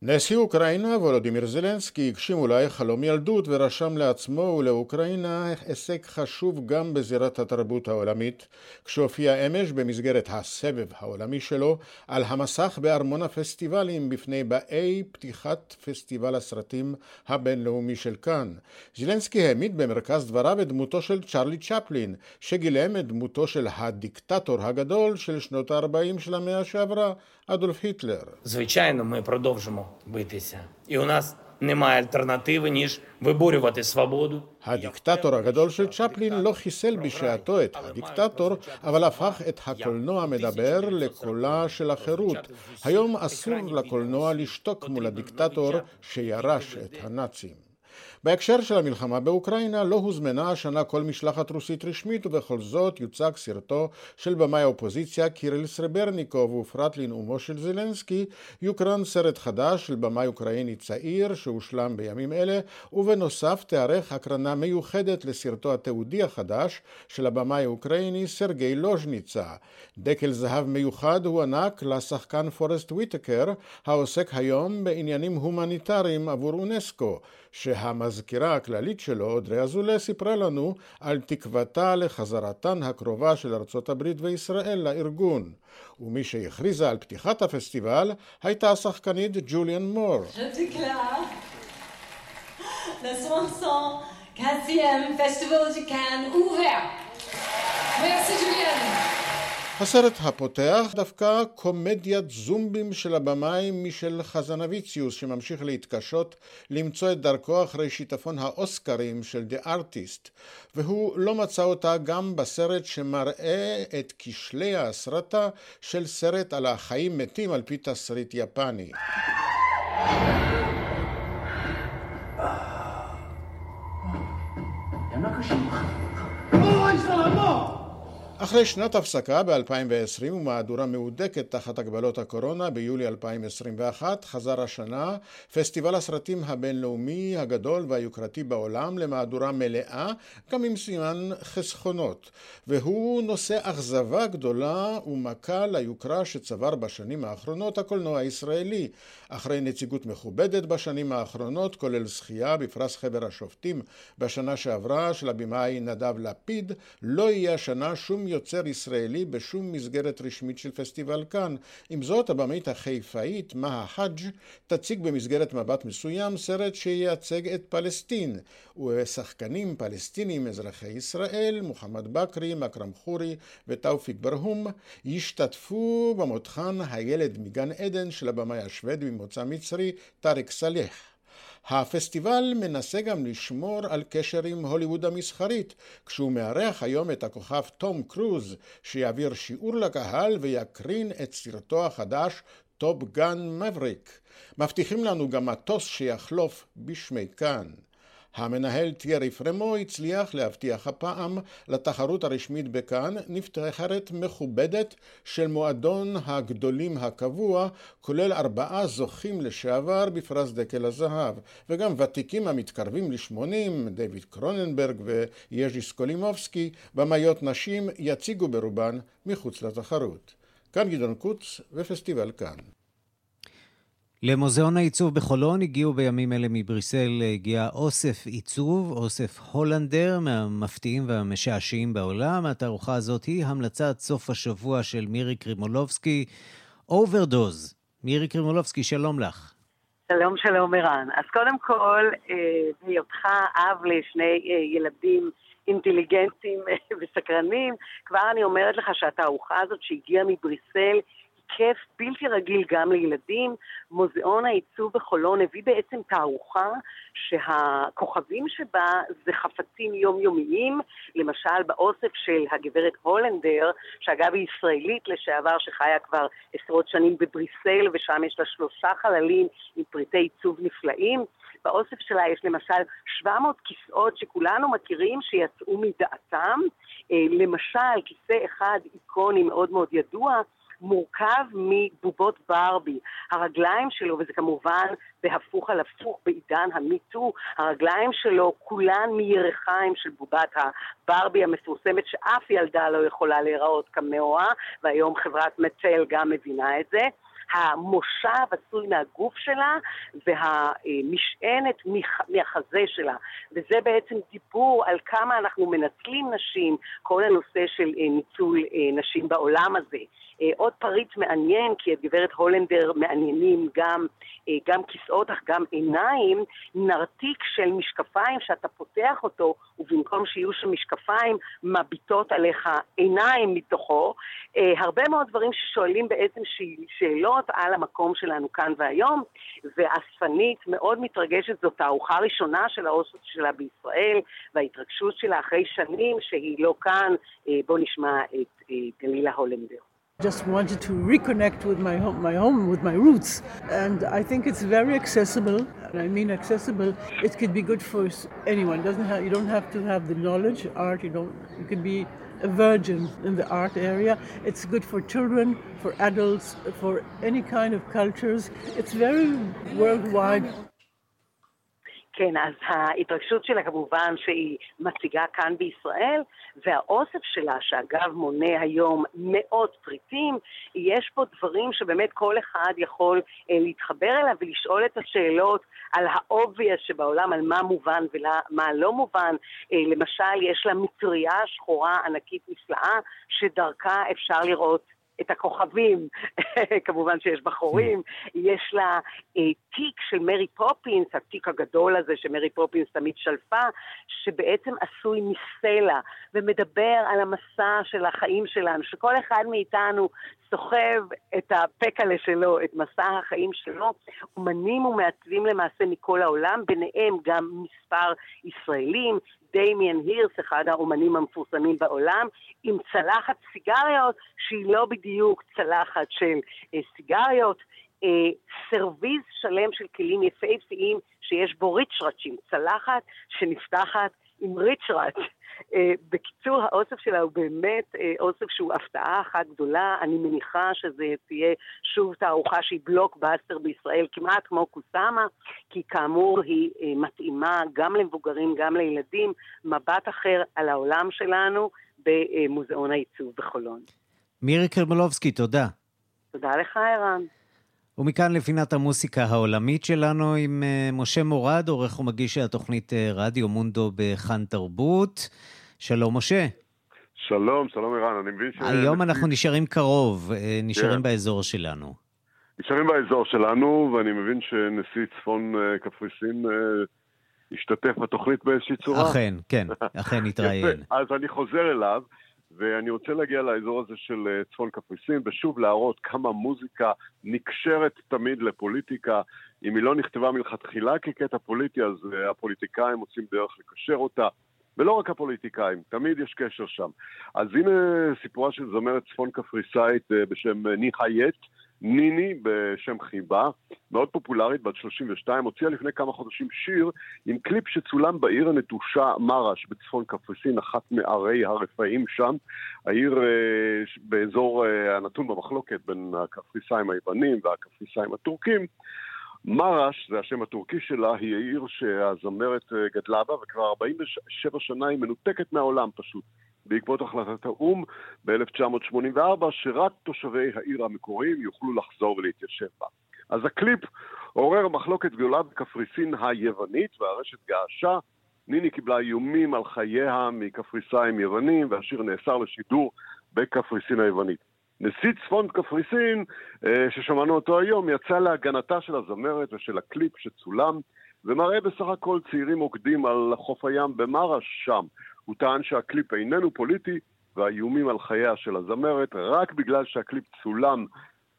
נשיא אוקראינה וולודימיר זלנסקי הגשים אולי חלום ילדות ורשם לעצמו ולאוקראינה הישג חשוב גם בזירת התרבות העולמית, כשהופיע אמש במסגרת הסבב העולמי שלו על המסך בארמון הפסטיבלים בפני באי פתיחת פסטיבל הסרטים הבינלאומי של כאן. זלנסקי העמיד במרכז דבריו את דמותו של צ'רלי צ'פלין, שגילם את דמותו של הדיקטטור הגדול של שנות ה-40 של המאה שעברה, אדולף היטלר. Звичайно, ми продовжимо битися. І у нас немає альтернативи, ніж виборювати свободу. הדיקטטור הגדול של צ'פלין לא חיסל בשעתו את הדיקטטור, אבל הפך את הקולנוע המדבר לקולה של החירות. היום אסור לקולנוע לשתוק מול הדיקטטור שירש את הנאצים. בהקשר של המלחמה באוקראינה לא הוזמנה השנה כל משלחת רוסית רשמית ובכל זאת יוצג סרטו של במאי האופוזיציה קיריל סרברניקוב ופרט לנאומו של זלנסקי יוקרן סרט חדש של במאי אוקראיני צעיר שהושלם בימים אלה ובנוסף תיערך הקרנה מיוחדת לסרטו התיעודי החדש של הבמאי האוקראיני סרגי לוז'ניצה. דקל זהב מיוחד הוענק לשחקן פורסט וויטקר העוסק היום בעניינים הומניטריים עבור אונסקו שהמזכירה הכללית שלו, אודרי אזולה, סיפרה לנו על תקוותה לחזרתן הקרובה של ארצות הברית וישראל לארגון. ומי שהכריזה על פתיחת הפסטיבל הייתה השחקנית ג'וליאן מור. Merci Julienne. הסרט הפותח דווקא קומדיית זומבים של הבמאי מישל חזנביציוס שממשיך להתקשות למצוא את דרכו אחרי שיטפון האוסקרים של The Artist והוא לא מצא אותה גם בסרט שמראה את כשלי ההסרטה של סרט על החיים מתים על פי תסריט יפני. אחרי שנת הפסקה ב-2020 ומהדורה מהודקת תחת הגבלות הקורונה ביולי 2021 חזר השנה פסטיבל הסרטים הבינלאומי הגדול והיוקרתי בעולם למהדורה מלאה גם עם סימן חסכונות. והוא נושא אכזבה גדולה ומכה ליוקרה שצבר בשנים האחרונות הקולנוע הישראלי. אחרי נציגות מכובדת בשנים האחרונות כולל זכייה בפרס חבר השופטים בשנה שעברה של הבמאי נדב לפיד לא יהיה השנה שום יוצר ישראלי בשום מסגרת רשמית של פסטיבל כאן. עם זאת, הבמאית החיפאית, מהא חאג', תציג במסגרת מבט מסוים סרט שייצג את פלסטין, ושחקנים פלסטינים אזרחי ישראל, מוחמד בכרי, מכרם חורי ותאופיק ברהום, ישתתפו במותחן הילד מגן עדן של הבמאי השוודי ממוצא מצרי, טארק סאלח. הפסטיבל מנסה גם לשמור על קשר עם הוליווד המסחרית, כשהוא מארח היום את הכוכב תום קרוז, שיעביר שיעור לקהל ויקרין את סרטו החדש Top Gun Maverick. מבטיחים לנו גם מטוס שיחלוף בשמי קאן. המנהל תיארי פרמו הצליח להבטיח הפעם לתחרות הרשמית בקאן נבחרת מכובדת של מועדון הגדולים הקבוע, כולל ארבעה זוכים לשעבר בפרס דקל הזהב, וגם ותיקים המתקרבים לשמונים, דויד קרוננברג ויז'י סקולימובסקי, במאיות נשים יציגו ברובן מחוץ לתחרות. כאן גדעון קוץ ופסטיבל קאן. למוזיאון העיצוב בחולון הגיעו בימים אלה מבריסל, הגיע אוסף עיצוב, אוסף הולנדר, מהמפתיעים והמשעשעים בעולם. התערוכה הזאת היא המלצת סוף השבוע של מירי קרימולובסקי, Overdose. מירי קרימולובסקי, שלום לך. שלום, שלום, ערן. אז קודם כל, אה, בהיותך אב לשני אה, ילדים אינטליגנטים וסקרנים, כבר אני אומרת לך שהתערוכה הזאת שהגיעה מבריסל כיף בלתי רגיל גם לילדים. מוזיאון העיצוב בחולון הביא בעצם תערוכה שהכוכבים שבה זה חפצים יומיומיים, למשל באוסף של הגברת הולנדר, שאגב היא ישראלית לשעבר שחיה כבר עשרות שנים בבריסל ושם יש לה שלושה חללים עם פריטי עיצוב נפלאים. באוסף שלה יש למשל 700 כיסאות שכולנו מכירים שיצאו מדעתם. אה, למשל, כיסא אחד איקוני מאוד מאוד ידוע, מורכב מבובות ברבי. הרגליים שלו, וזה כמובן בהפוך על הפוך בעידן המיטו, הרגליים שלו כולן מירכיים של בובת הברבי המפורסמת שאף ילדה לא יכולה להיראות כמוה, והיום חברת מצל גם מבינה את זה. המושב עשוי מהגוף שלה והמשענת מהחזה שלה. וזה בעצם דיבור על כמה אנחנו מנצלים נשים, כל הנושא של אה, ניצול אה, נשים בעולם הזה. אה, עוד פריט מעניין, כי את גברת הולנדר מעניינים גם, גם כיסאות אך גם עיניים, נרתיק של משקפיים שאתה פותח אותו, ובמקום שיהיו שם משקפיים, מביטות עליך עיניים מתוכו. הרבה מאוד דברים ששואלים בעצם שאלות על המקום שלנו כאן והיום, ואספנית מאוד מתרגשת, זאת הארוחה הראשונה של האוסף שלה בישראל, וההתרגשות שלה אחרי שנים שהיא לא כאן, אה, בואו נשמע את אה, גלילה הולנדר. Just wanted to reconnect with my home, my home, with my roots. And I think it's very accessible. And I mean accessible. It could be good for anyone. Doesn't have, you don't have to have the knowledge, art. You don't. You can be a virgin in the art area. It's good for children, for adults, for any kind of cultures. It's very worldwide. כן, אז ההתרגשות שלה כמובן שהיא מציגה כאן בישראל, והאוסף שלה, שאגב מונה היום מאות פריטים, יש פה דברים שבאמת כל אחד יכול אה, להתחבר אליו ולשאול את השאלות על ה obvious שבעולם, על מה מובן ומה לא מובן. אה, למשל, יש לה מטריה שחורה ענקית נפלאה, שדרכה אפשר לראות את הכוכבים, כמובן שיש בחורים, יש לה אה, תיק של מרי פופינס, התיק הגדול הזה שמרי פופינס תמיד שלפה, שבעצם עשוי מסלע, ומדבר על המסע של החיים שלנו, שכל אחד מאיתנו סוחב את הפקלה שלו, את מסע החיים שלו, אומנים ומעצבים למעשה מכל העולם, ביניהם גם מספר ישראלים, דמיאן הירסט, אחד האומנים המפורסמים בעולם, עם צלחת סיגריות שהיא לא בדיוק צלחת של אה, סיגריות, אה, סרוויז שלם של כלים יפהפיים שיש בו ריצ'רצ'ים, צלחת שנפתחת עם ריצ'רץ'. אה, בקיצור, האוסף שלה הוא באמת אה, אוסף שהוא הפתעה אחת גדולה. אני מניחה שזה תהיה שוב תערוכה שהיא בלוקבאסטר בישראל, כמעט כמו קוסאמה, כי כאמור היא אה, מתאימה גם למבוגרים, גם לילדים, מבט אחר על העולם שלנו במוזיאון העיצוב בחולון. מירי קרמלובסקי, תודה. תודה לך, ערן. ומכאן לפינת המוסיקה העולמית שלנו עם משה מורד, עורך ומגיש התוכנית רדיו מונדו בכאן תרבות. שלום, משה. שלום, שלום ערן, אני מבין ש... היום אנחנו נשארים קרוב, נשארים כן. באזור שלנו. נשארים באזור שלנו, ואני מבין שנשיא צפון קפריסין השתתף בתוכנית באיזושהי צורה. אכן, כן, אכן התראיין. אז אני חוזר אליו. ואני רוצה להגיע לאזור הזה של צפון קפריסין, ושוב להראות כמה מוזיקה נקשרת תמיד לפוליטיקה. אם היא לא נכתבה מלכתחילה כקטע פוליטי, אז הפוליטיקאים מוצאים דרך לקשר אותה. ולא רק הפוליטיקאים, תמיד יש קשר שם. אז הנה סיפורה של זמרת צפון קפריסאית בשם ניחא יט, ניני בשם חיבה, מאוד פופולרית, בת 32, הוציאה לפני כמה חודשים שיר עם קליפ שצולם בעיר הנטושה מרש בצפון קפריסין, אחת מערי הרפאים שם, העיר אה, באזור אה, הנתון במחלוקת בין הקפריסאים היוונים והקפריסאים הטורקים. מרש, זה השם הטורקי שלה, היא העיר שהזמרת גדלה בה, וכבר 47 שנה היא מנותקת מהעולם פשוט. בעקבות החלטת האו"ם ב-1984, שרק תושבי העיר המקוריים יוכלו לחזור ולהתיישב בה. אז הקליפ עורר מחלוקת גדולה בקפריסין היוונית, והרשת געשה. ניני קיבלה איומים על חייה מקפריסאים יוונים, והשיר נאסר לשידור בקפריסין היוונית. נשיא צפון קפריסין, ששמענו אותו היום, יצא להגנתה של הזמרת ושל הקליפ שצולם, ומראה בסך הכל צעירים רוקדים על חוף הים במרש שם. הוא טען שהקליפ איננו פוליטי, והאיומים על חייה של הזמרת, רק בגלל שהקליפ צולם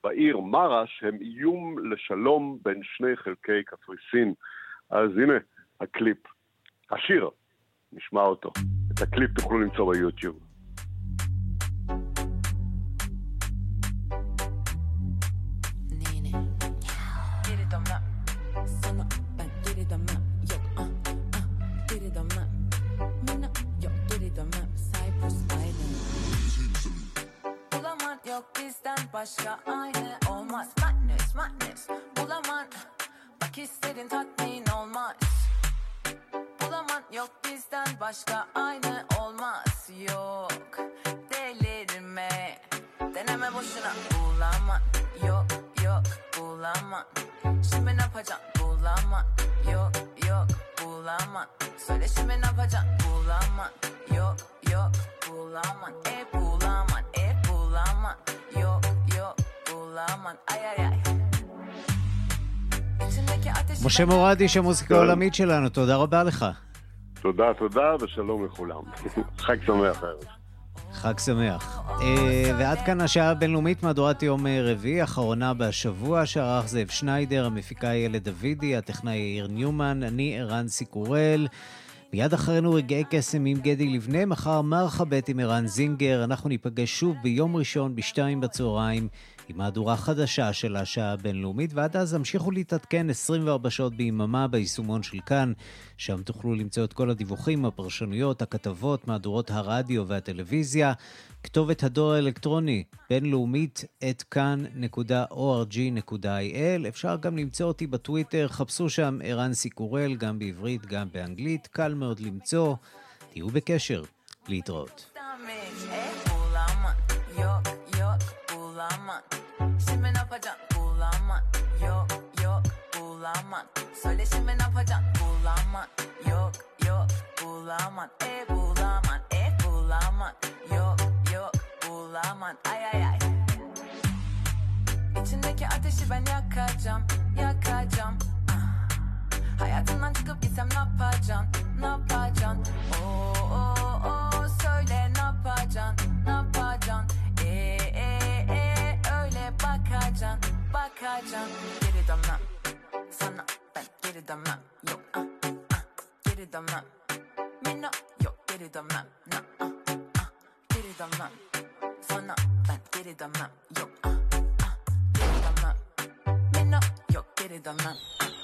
בעיר מרש, הם איום לשלום בין שני חלקי קפריסין. אז הנה, הקליפ. השיר, נשמע אותו. את הקליפ תוכלו למצוא ביוטיוב. Başka aynı olmaz. Madness madness. Bulaman Bak hislerin tatmin olmaz. Bulaman yok bizden başka aynı olmaz. Yok delirme. Deneme boşuna. Bulaman Yok yok bulaman. Şimdi ne yapacaksın bulaman Yok yok bulaman. Söyle şimdi ne yapacaksın bulaman Yok yok bulaman. E bulaman e bulaman. Yok משה מורד, איש המוזיקה העולמית שלנו, תודה רבה לך. תודה, תודה, ושלום לכולם. חג שמח הערב. חג שמח. ועד כאן השעה הבינלאומית, מהדורת יום רביעי, אחרונה בשבוע, שערך זאב שניידר, המפיקה ילד דוידי, הטכנאי יאיר ניומן, אני ערן סיקורל. מיד אחרינו רגעי קסם עם גדי לבנה, מחר מרחבת עם ערן זינגר. אנחנו ניפגש שוב ביום ראשון בשתיים בצהריים עם מהדורה חדשה של השעה הבינלאומית, ועד אז המשיכו להתעדכן 24 שעות ביממה ביישומון של כאן, שם תוכלו למצוא את כל הדיווחים, הפרשנויות, הכתבות, מהדורות הרדיו והטלוויזיה. כתובת הדואר האלקטרוני, בינלאומית, את כאן.org.il. אפשר גם למצוא אותי בטוויטר, חפשו שם ערן סיקורל, גם בעברית, גם באנגלית, קל מאוד למצוא. תהיו בקשר. להתראות. bulamam Söyle şimdi ne yapacaksın? Bulamam Yok yok bulamam E bulamam e bulamam Yok yok bulamam Ay ay ay. İçindeki ateşi ben yakacağım Yakacağım. Ah. Hayatından çıkıp gitsem ne yapacaksın? Ne yapacaksın? Oo oh, oh, söyle ne yapacaksın? Ne yapacaksın? E e e. Öyle bakacaksın Bakacaksın. I'm not get it I'm Yo uh uh Get it I'm Me no Yo get it I'm uh uh Get it Fun up get it I'm Yo uh uh Get it I'm Me no Yo get it I'm uh,